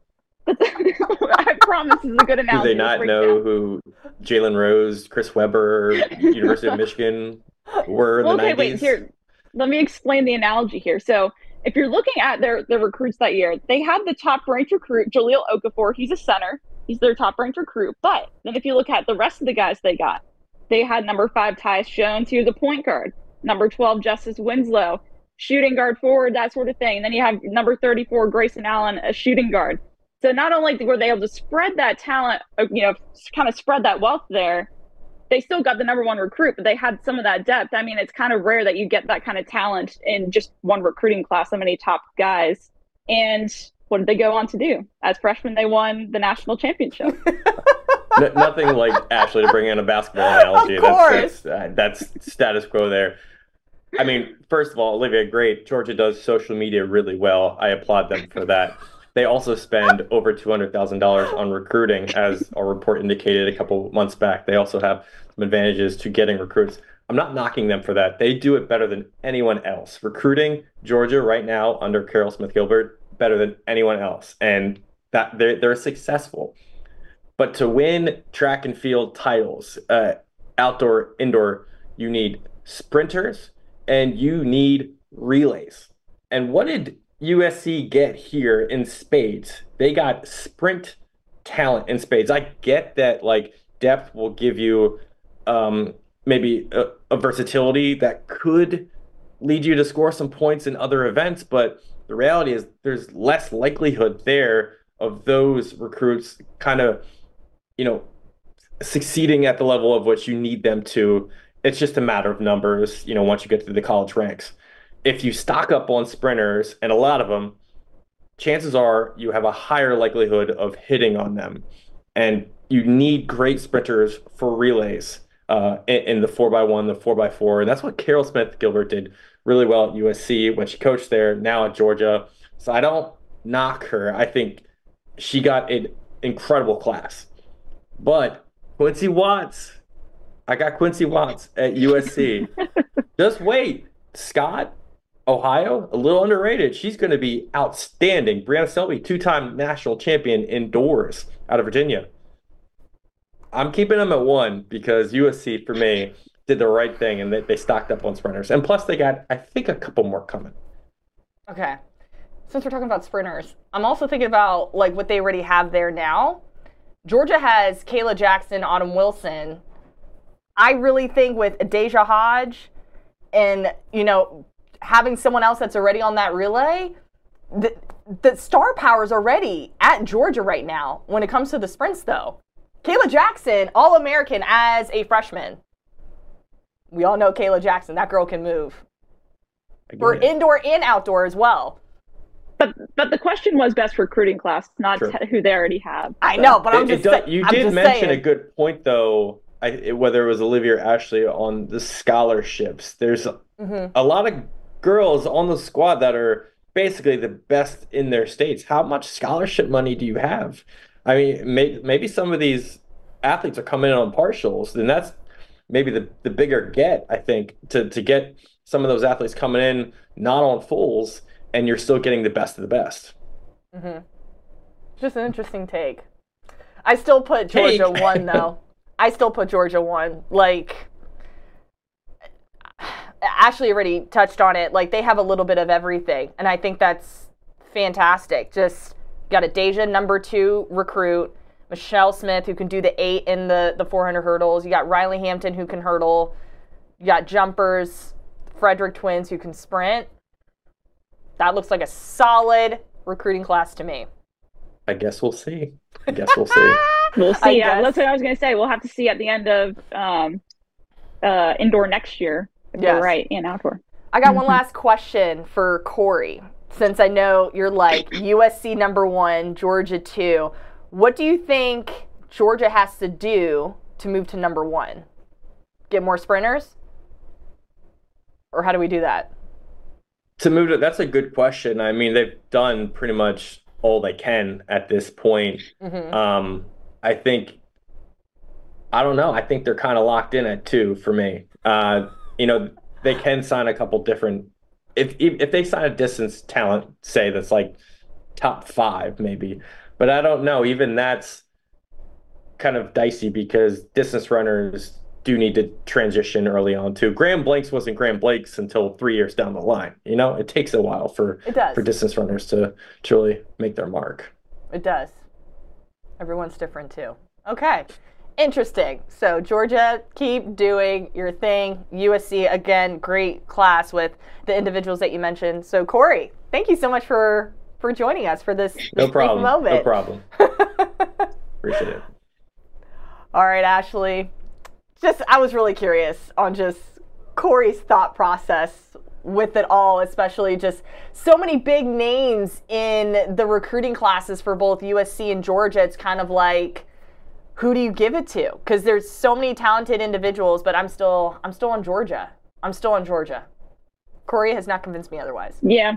But I promise this is a good analogy. Do they not know who Jalen Rose, Chris Webber, University of Michigan were in well, the okay, 90s? Wait, here. Let me explain the analogy here. So if you're looking at their, their recruits that year, they have the top ranked recruit, Jahlil Okafor. He's a center. He's their top ranked recruit. But then if you look at the rest of the guys they got, they had number five Tyus Jones, he was a point guard. Number 12, Justice Winslow, shooting guard forward, that sort of thing. And then you have number 34, Grayson Allen, a shooting guard. So not only were they able to spread that talent, uh, you know, kind of spread that wealth there, they still got the number one recruit, but they had some of that depth. I mean, it's kind of rare that you get that kind of talent in just one recruiting class, so many top guys. And what did they go on to do? As freshmen, they won the national championship. N- nothing like Ashley to bring in a basketball analogy. Of course. That's, that's, uh, that's status quo there. I mean, first of all, Olivia, great. Georgia does social media really well. I applaud them for that. They also spend over $200,000 on recruiting, as our report indicated a couple months back. They also have some advantages to getting recruits. I'm not knocking them for that. They do it better than anyone else. Recruiting Georgia right now under Caryl Smith Gilbert better than anyone else. And that they're they're successful. But to win track and field titles, uh, outdoor, indoor, you need sprinters and you need relays. And what did USC get here in spades? They got sprint talent in spades. I get that like depth will give you um, maybe a, a versatility that could lead you to score some points in other events, but the reality is there's less likelihood there of those recruits kind of, you know, succeeding at the level of which you need them to. It's just a matter of numbers, you know, once you get to the college ranks. If you stock up on sprinters, and a lot of them, chances are you have a higher likelihood of hitting on them. And you need great sprinters for relays uh, in, in, the 4x1, the 4x4. And that's what Caryl Smith Gilbert did really well at USC when she coached there, now at Georgia. So I don't knock her. I think she got an incredible class. But Quincy Watts, I got Quincy Watts at USC. Just wait. Scott, Ohio, a little underrated. She's going to be outstanding. Brianna Selby, two time national champion indoors out of Virginia. I'm keeping them at one because USC for me did the right thing and they, they stocked up on sprinters. And plus, they got, I think, a couple more coming. Okay. Since we're talking about sprinters, I'm also thinking about like what they already have there now. Georgia has Kayla Jackson, Autumn Wilson. I really think with Deja Hodge and, you know, having someone else that's already on that relay, the, the star power is already at Georgia right now when it comes to the sprints, though. Kayla Jackson, All American as a freshman. We all know Kayla Jackson. That girl can move. For indoor and outdoor as well. But but the question was best recruiting class, not who they already have. I know, but I'm just does, you I'm did mention saying. a good point though. I, whether it was Olivia or Ashley on the scholarships, there's mm-hmm. a lot of girls on the squad that are basically the best in their states. How much scholarship money do you have? I mean, may, maybe some of these athletes are coming in on partials, then that's maybe the, the bigger get, I think, to, to get some of those athletes coming in not on fulls and you're still getting the best of the best. Mm-hmm. Just an interesting take. I still put Georgia take. one though. I still put Georgia one. Like Ashley already touched on it. Like they have a little bit of everything, and I think that's fantastic. Just got a Deja number two recruit, Michelle Smith who can do the eight in the the 400 hurdles. You got Riley Hampton who can hurdle. You got jumpers, Frederick Twins who can sprint. That looks like a solid recruiting class to me. I guess we'll see. I guess we'll see. we'll see. Yeah, that's what I was going to say. We'll have to see at the end of um, uh, indoor next year. If yes. right, and outdoor. I got one mm-hmm. last question for Corey. Since I know you're like USC number one, Georgia two, what do you think Georgia has to do to move to number one? Get more sprinters? Or how do we do that? To move to that's a good question. I mean, they've done pretty much all they can at this point. Mm-hmm. Um, I think I don't know. I think they're kind of locked in at two for me. Uh, you know, they can sign a couple different. If if they sign a distance talent, say that's like top five, maybe. But I don't know. Even that's kind of dicey because distance runners do need to transition early on too. Graham Blanks wasn't Graham Blanks until three years down the line. You know, it takes a while for for distance runners to truly make their mark. It does. Everyone's different too. Okay. Interesting. So Georgia, keep doing your thing. USC again, great class with the individuals that you mentioned. So Corey, thank you so much for for joining us for this, this no problem. moment. No problem. Appreciate it. All right, Ashley. Just I was really curious on just Corey's thought process with it all, especially just so many big names in the recruiting classes for both USC and Georgia. It's kind of like who do you give it to? Because there's so many talented individuals, but I'm still I'm still on Georgia. I'm still on Georgia. Corey has not convinced me otherwise. Yeah.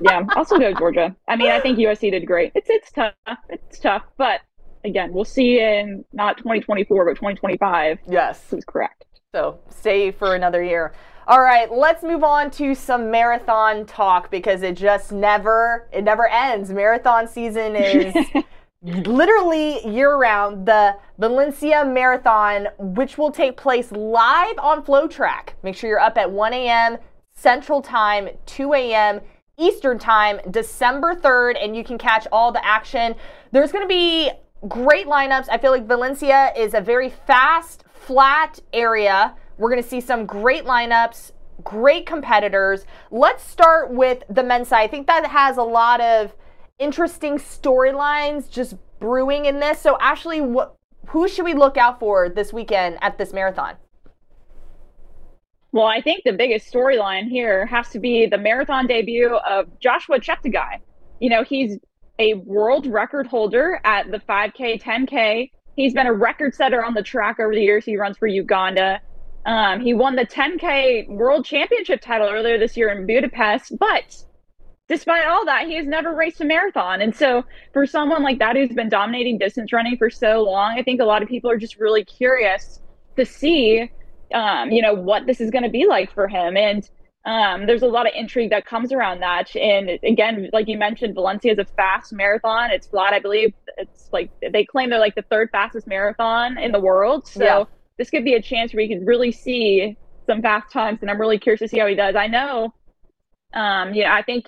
yeah, I'll still go Georgia. I mean, I think USC did great. It's it's tough. It's tough, but again, we'll see in not 2024 but 2025. Yes, who's correct. So stay for another year. All right, let's move on to some marathon talk because it just never it never ends. Marathon season is literally year round. The Valencia Marathon, which will take place live on FloTrack. Make sure you're up at 1 a.m. Central Time, 2 a.m. Eastern Time, December 3rd, and you can catch all the action. There's going to be great lineups. I feel like Valencia is a very fast, flat area we're going to see some great lineups, great competitors. Let's start with the men's side. I think that has a lot of interesting storylines just brewing in this. So, Ashley, what, who should we look out for this weekend at this marathon? Well, I think the biggest storyline here has to be the marathon debut of Joshua Cheptegei. You know, he's a world record holder at the 5K, 10K. He's been a record setter on the track over the years. He runs for Uganda. Um, he won the 10K World Championship title earlier this year in Budapest, but despite all that, he has never raced a marathon. And so, for someone like that who's been dominating distance running for so long, I think a lot of people are just really curious to see, um, you know, what this is going to be like for him. And um, there's a lot of intrigue that comes around that. And again, like you mentioned, Valencia is a fast marathon. It's flat, I believe. It's like they claim they're like the third fastest marathon in the world. So. Yeah this could be a chance where you could really see some fast times, and I'm really curious to see how he does. I know, um, yeah, I think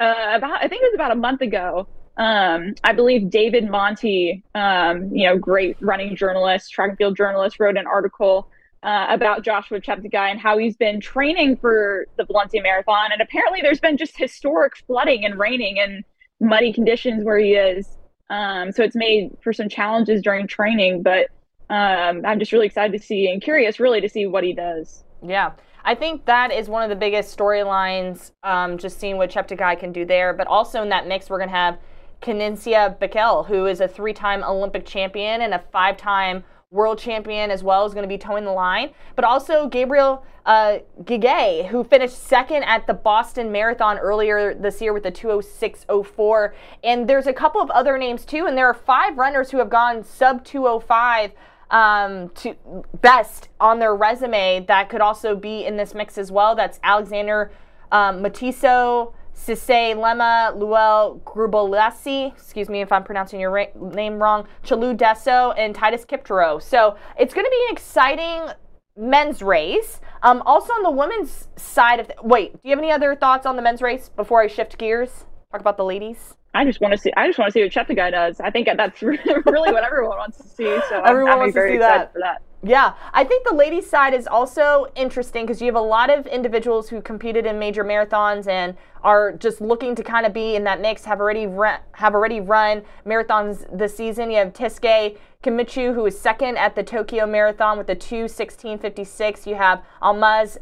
uh, about I think it was about a month ago. Um, I believe David Monti, um, you know, great running journalist, track and field journalist, wrote an article uh, about Joshua Cheptegei and how he's been training for the Valencia Marathon. And apparently, there's been just historic flooding and raining and muddy conditions where he is. Um, so it's made for some challenges during training, but um, I'm just really excited to see and curious, really, to see what he does. Yeah. I think that is one of the biggest storylines, um, just seeing what Cheptegei can do there. But also in that mix, we're going to have Kenenisa Bekele, who is a three time Olympic champion and a five time world champion as well, is going to be towing the line. But also Gabriel uh, Geay, who finished second at the Boston Marathon earlier this year with the 206.04. And there's a couple of other names too, and there are five runners who have gone sub 205 um, to best on their resume that could also be in this mix as well. That's Alexander um, Mutiso, Sisay Lemma, Luel Grubolasi, excuse me if I'm pronouncing your ra- name wrong, Chalu Deso, and Titus Kiptero. So it's going to be an exciting men's race. Um, also on the women's side of, the, wait, do you have any other thoughts on the men's race before I shift gears? Talk about the ladies. I just want to see. I just want to see what Cheptegei does. I think that's really what everyone wants to see. So everyone I'm, wants to see that. for that. Yeah, I think the ladies' side is also interesting because you have a lot of individuals who competed in major marathons and are just looking to kind of be in that mix. Have already run, have already run marathons this season. You have Tsehay Gemechu, who is second at the Tokyo Marathon with the 2:16:56. You have Almaz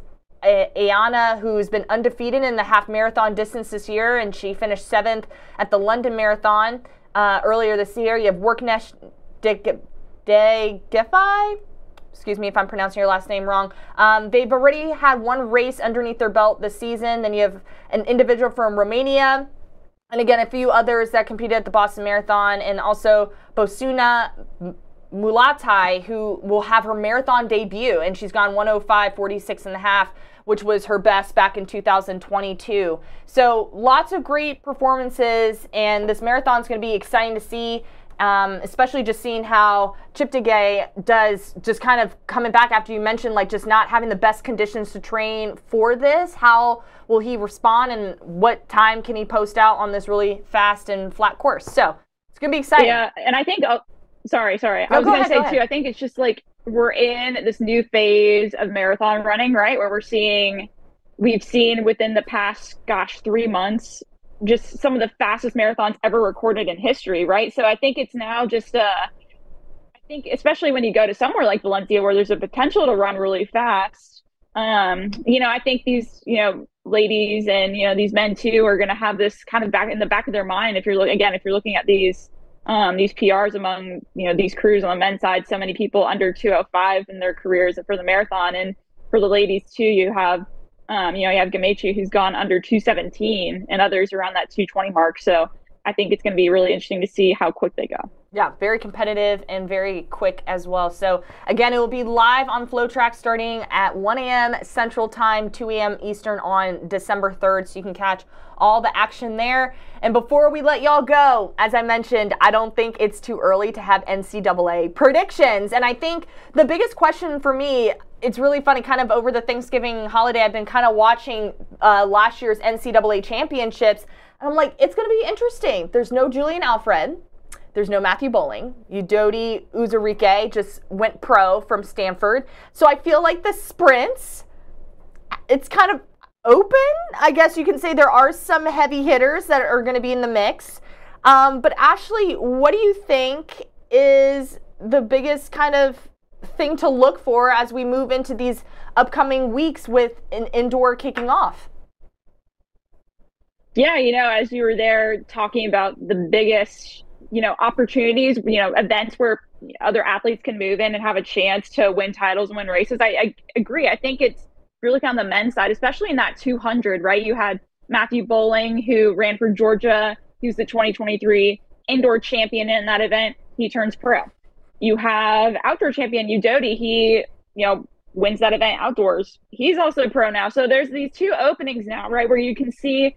Ayana, who's been undefeated in the half marathon distance this year, and she finished seventh at the London Marathon uh, earlier this year. You have Worknesh Degefa. Excuse me if I'm pronouncing your last name wrong. Um, they've already had one race underneath their belt this season. Then you have an individual from Romania, and again, a few others that competed at the Boston Marathon, and also Bosuna Mulatai, who will have her marathon debut, and she's gone 105, 46 and a half which was her best back in 2022. So lots of great performances, and this marathon is going to be exciting to see. Um, especially just seeing how Cheptegei does, just kind of coming back after you mentioned like just not having the best conditions to train for this. How will he respond, and what time can he post out on this really fast and flat course? So it's gonna be exciting. Yeah, and I think. Oh, sorry, sorry. No, I was go gonna ahead, say go too. I think it's just like we're in this new phase of marathon running, right? Where we're seeing, we've seen within the past, gosh, three months, just some of the fastest marathons ever recorded in history, right? So I think it's now just, uh, I think, especially when you go to somewhere like Valencia where there's a potential to run really fast, um, you know, I think these, you know, ladies and, you know, these men too are going to have this kind of back in the back of their mind. If you're looking, again, if you're looking at these, um, these PRs among you know these crews on the men's side. So many people under 205 in their careers for the marathon, and for the ladies too. You have um, you know you have Gemechu who's gone under 217, and others around that 220 mark. So I think it's going to be really interesting to see how quick they go. Yeah, very competitive and very quick as well. So, again, it will be live on FloTrack starting at 1 a.m. Central Time, 2 a.m. Eastern on December 3rd. So you can catch all the action there. And before we let y'all go, as I mentioned, I don't think it's too early to have NCAA predictions. And I think the biggest question for me, it's really funny, kind of over the Thanksgiving holiday, I've been kind of watching uh, last year's NCAA championships. And I'm like, it's going to be interesting. There's no Julien Alfred. There's no Matthew Boling. Udodi Onwuzurike just went pro from Stanford. So I feel like the sprints, it's kind of open. I guess you can say there are some heavy hitters that are going to be in the mix. Um, but Ashley, what do you think is the biggest kind of thing to look for as we move into these upcoming weeks with an indoor kicking off? Yeah, you know, as you were there talking about the biggest you know, opportunities, you know, events where other athletes can move in and have a chance to win titles and win races. I, I agree. I think it's really on the men's side, especially in that 200, right? You had Matthew Boling, who ran for Georgia. He was the 2023 indoor champion in that event. He turns pro. You have outdoor champion Udodi. He, you know, wins that event outdoors. He's also pro now. So there's these two openings now, right, where you can see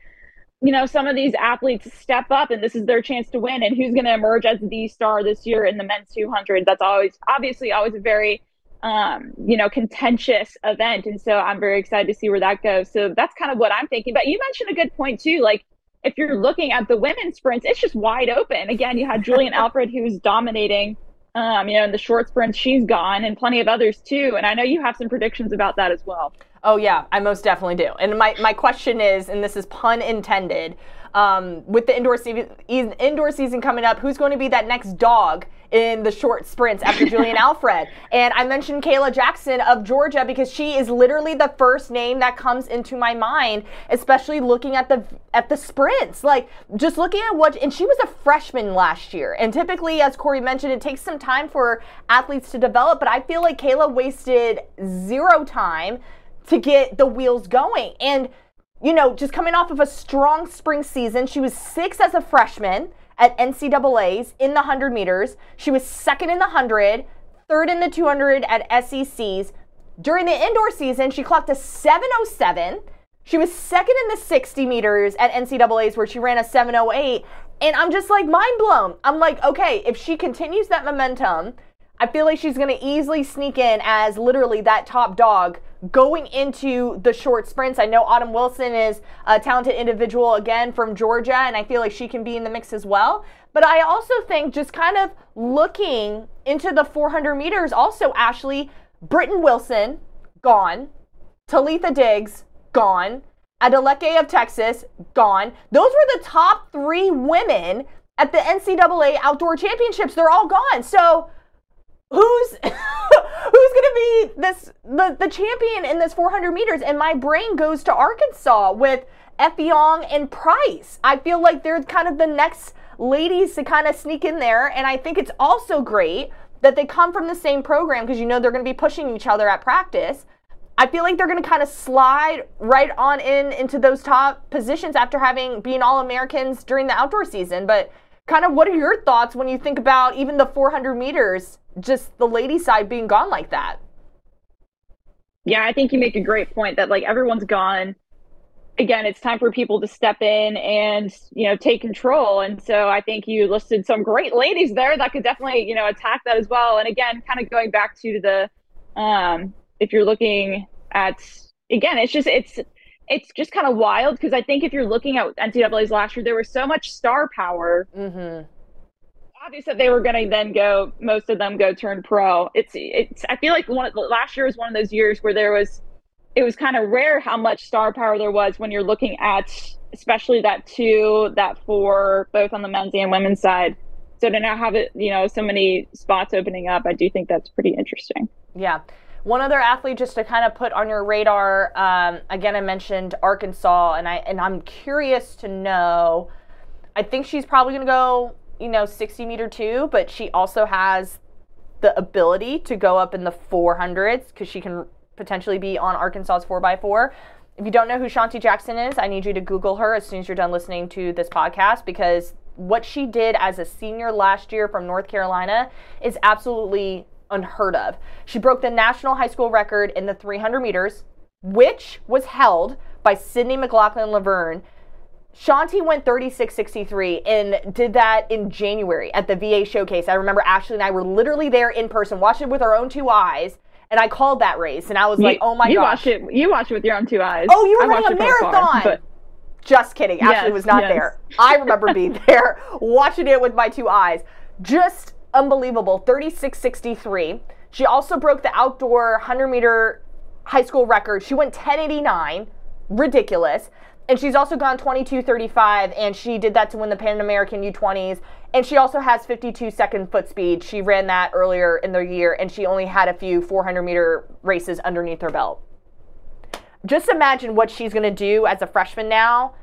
you know, some of these athletes step up and this is their chance to win. And who's going to emerge as the star this year in the men's 200? That's always, obviously, always a very, um, you know, contentious event. And so I'm very excited to see where that goes. So that's kind of what I'm thinking. But you mentioned a good point, too. Like, if you're looking at the women's sprints, it's just wide open. Again, you had Julien Alfred, who's dominating. Um, you know, in the short sprints, she's gone, and plenty of others too. And I know you have some predictions about that as well. Oh yeah, I most definitely do. And my, my question is, and this is pun intended, um, with the indoor season indoor season coming up, who's going to be that next dog in the short sprints after Julien Alfred? And I mentioned Kayla Jackson of Georgia because she is literally the first name that comes into my mind, especially looking at the at the sprints. Like just looking at what and she was a freshman last year. And typically, as Corey mentioned, it takes some time for athletes to develop, but I feel like Kayla wasted zero time to get the wheels going. And, you know, just coming off of a strong spring season, she was six as a freshman at NCAA's in the 100 meters. She was second in the 100, third in the 200 at SEC's. During the indoor season, she clocked a 707. She was second in the 60 meters at NCAA's where she ran a 708. And I'm just like mind blown. I'm like, okay, if she continues that momentum, I feel like she's going to easily sneak in as literally that top dog going into the short sprints. I know Autumn Wilson is a talented individual again from Georgia, and I feel like she can be in the mix as well. But I also think just kind of looking into the 400 meters, also, Ashley, Britton Wilson, gone. Talitha Diggs, gone. Adeleke of Texas, gone. Those were the top three women at the NCAA Outdoor Championships. They're all gone. So, who's who's gonna be this the, the champion in this 400 meters? And my brain goes to arkansas with Effiong and Pryce. I feel like they're kind of the next ladies to kind of sneak in there. And i think it's also great that they come from the same program because you know they're going to be pushing each other at practice. I feel like they're going to kind of slide right on in into those top positions after having been all americans during the outdoor season but kind of what are your thoughts when you think about even the 400 meters just the lady side being gone like that? Yeah i think you make a great point that like everyone's gone. Again it's time for people to step in and you know take control. And so i think you listed some great ladies there that could definitely you know attack that as well. And again kind of going back to the um if you're looking at again it's just it's it's just kind of wild because I think if you're looking at NCAA's last year, there was so much star power. Mm-hmm. Obvious that they were going to then go, most of them go turn pro. It's, it's. I feel like one of last year was one of those years where there was, it was kind of rare how much star power there was when you're looking at, especially that two, that four, both on the men's and women's side. So to now have it, you know, so many spots opening up, I do think that's pretty interesting. Yeah. One other athlete just to kind of put on your radar. Um, again, I mentioned Arkansas, and I and I'm curious to know. I think she's probably going to go, you know, 60 meter too, but she also has the ability to go up in the 400s because she can potentially be on Arkansas's 4x4. If you don't know who Shawnti Jackson is, I need you to Google her as soon as you're done listening to this podcast because what she did as a senior last year from North Carolina is absolutely unheard of. She broke the national high school record in the 300 meters, which was held by Sydney McLaughlin Levrone. Shawnti went 36.63 and did that in January at the VA showcase. I remember Ashley and I were literally there in person, watching it with our own two eyes. And I called that race, and I was You- like, "Oh my you gosh!" watched it. You watched it with your own two eyes. Oh, you were I running a it from afar, marathon. but Just kidding. Ashley Yes, was not yes. there. I remember being there, watching it with my two eyes. Just unbelievable. 36.63. She also broke the outdoor 100 meter high school record. She went 1089. Ridiculous. And she's also gone 22.35, and she did that to win the Pan American U20s. And she also has 52 second foot speed. She ran that earlier in the year, and she only had a few 400 meter races underneath her belt just imagine what she's going to do as a freshman now.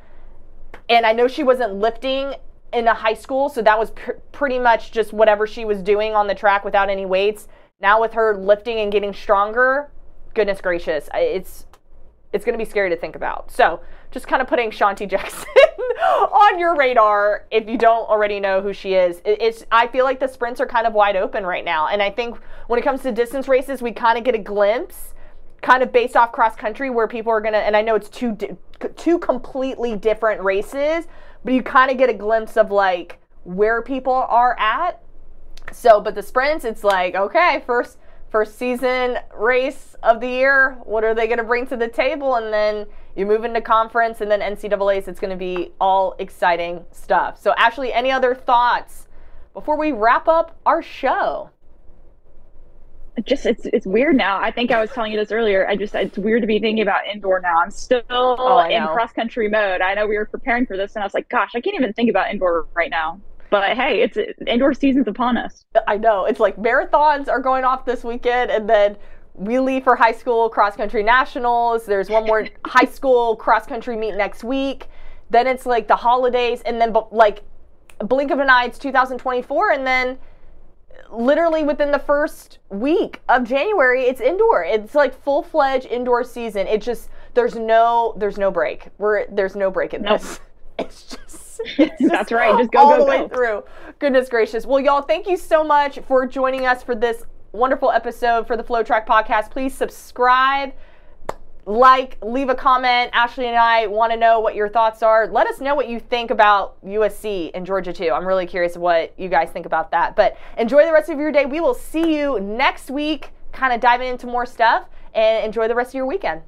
And I know she wasn't lifting in a high school, so that was pr- pretty much just whatever she was doing on the track without any weights. Now with her lifting and getting stronger, goodness gracious, it's it's going to be scary to think about. So, just kind of putting Shawnti Jackson on your radar if you don't already know who she is. It- It's I feel like the sprints are kind of wide open right now, and I think when it comes to distance races, we kind of get a glimpse kind of based off cross country where people are gonna and i know it's two two completely different races but you kind of get a glimpse of like where people are at. So but the sprints it's like okay first first season race of the year what are they going to bring to the table? And then you move into conference and then ncaa's it's going to be all exciting stuff. So ashley any other thoughts before we wrap up our show just it's it's weird now. I think I was telling you this earlier. I just it's weird to be thinking about indoor now. I'm still Oh, in cross country mode. I know we were preparing for this, and I was like, gosh, I can't even think about indoor right now. But hey, it's indoor season's upon us. I know. It's like marathons are going off this weekend, and then we leave for high school cross country nationals. There's one more high school cross country meet next week. Then it's like the holidays, and then like blink of an eye, it's 2024, and then literally within the first week of January, it's indoor. It's like full fledged indoor season. It just there's no there's no break. We're there's no break in Nope. this. It's just it's just That's right. Just go, all go, the way go. through. Goodness gracious. Well, y'all, thank you so much for joining us for this wonderful episode for the FloTrack podcast. Please subscribe, like, leave a comment. Ashley and I want to know what your thoughts are. Let us know what you think about USC and Georgia too. I'm really curious what you guys think about that. But enjoy the rest of your day. We will see you next week, kind of diving into more stuff, and enjoy the rest of your weekend.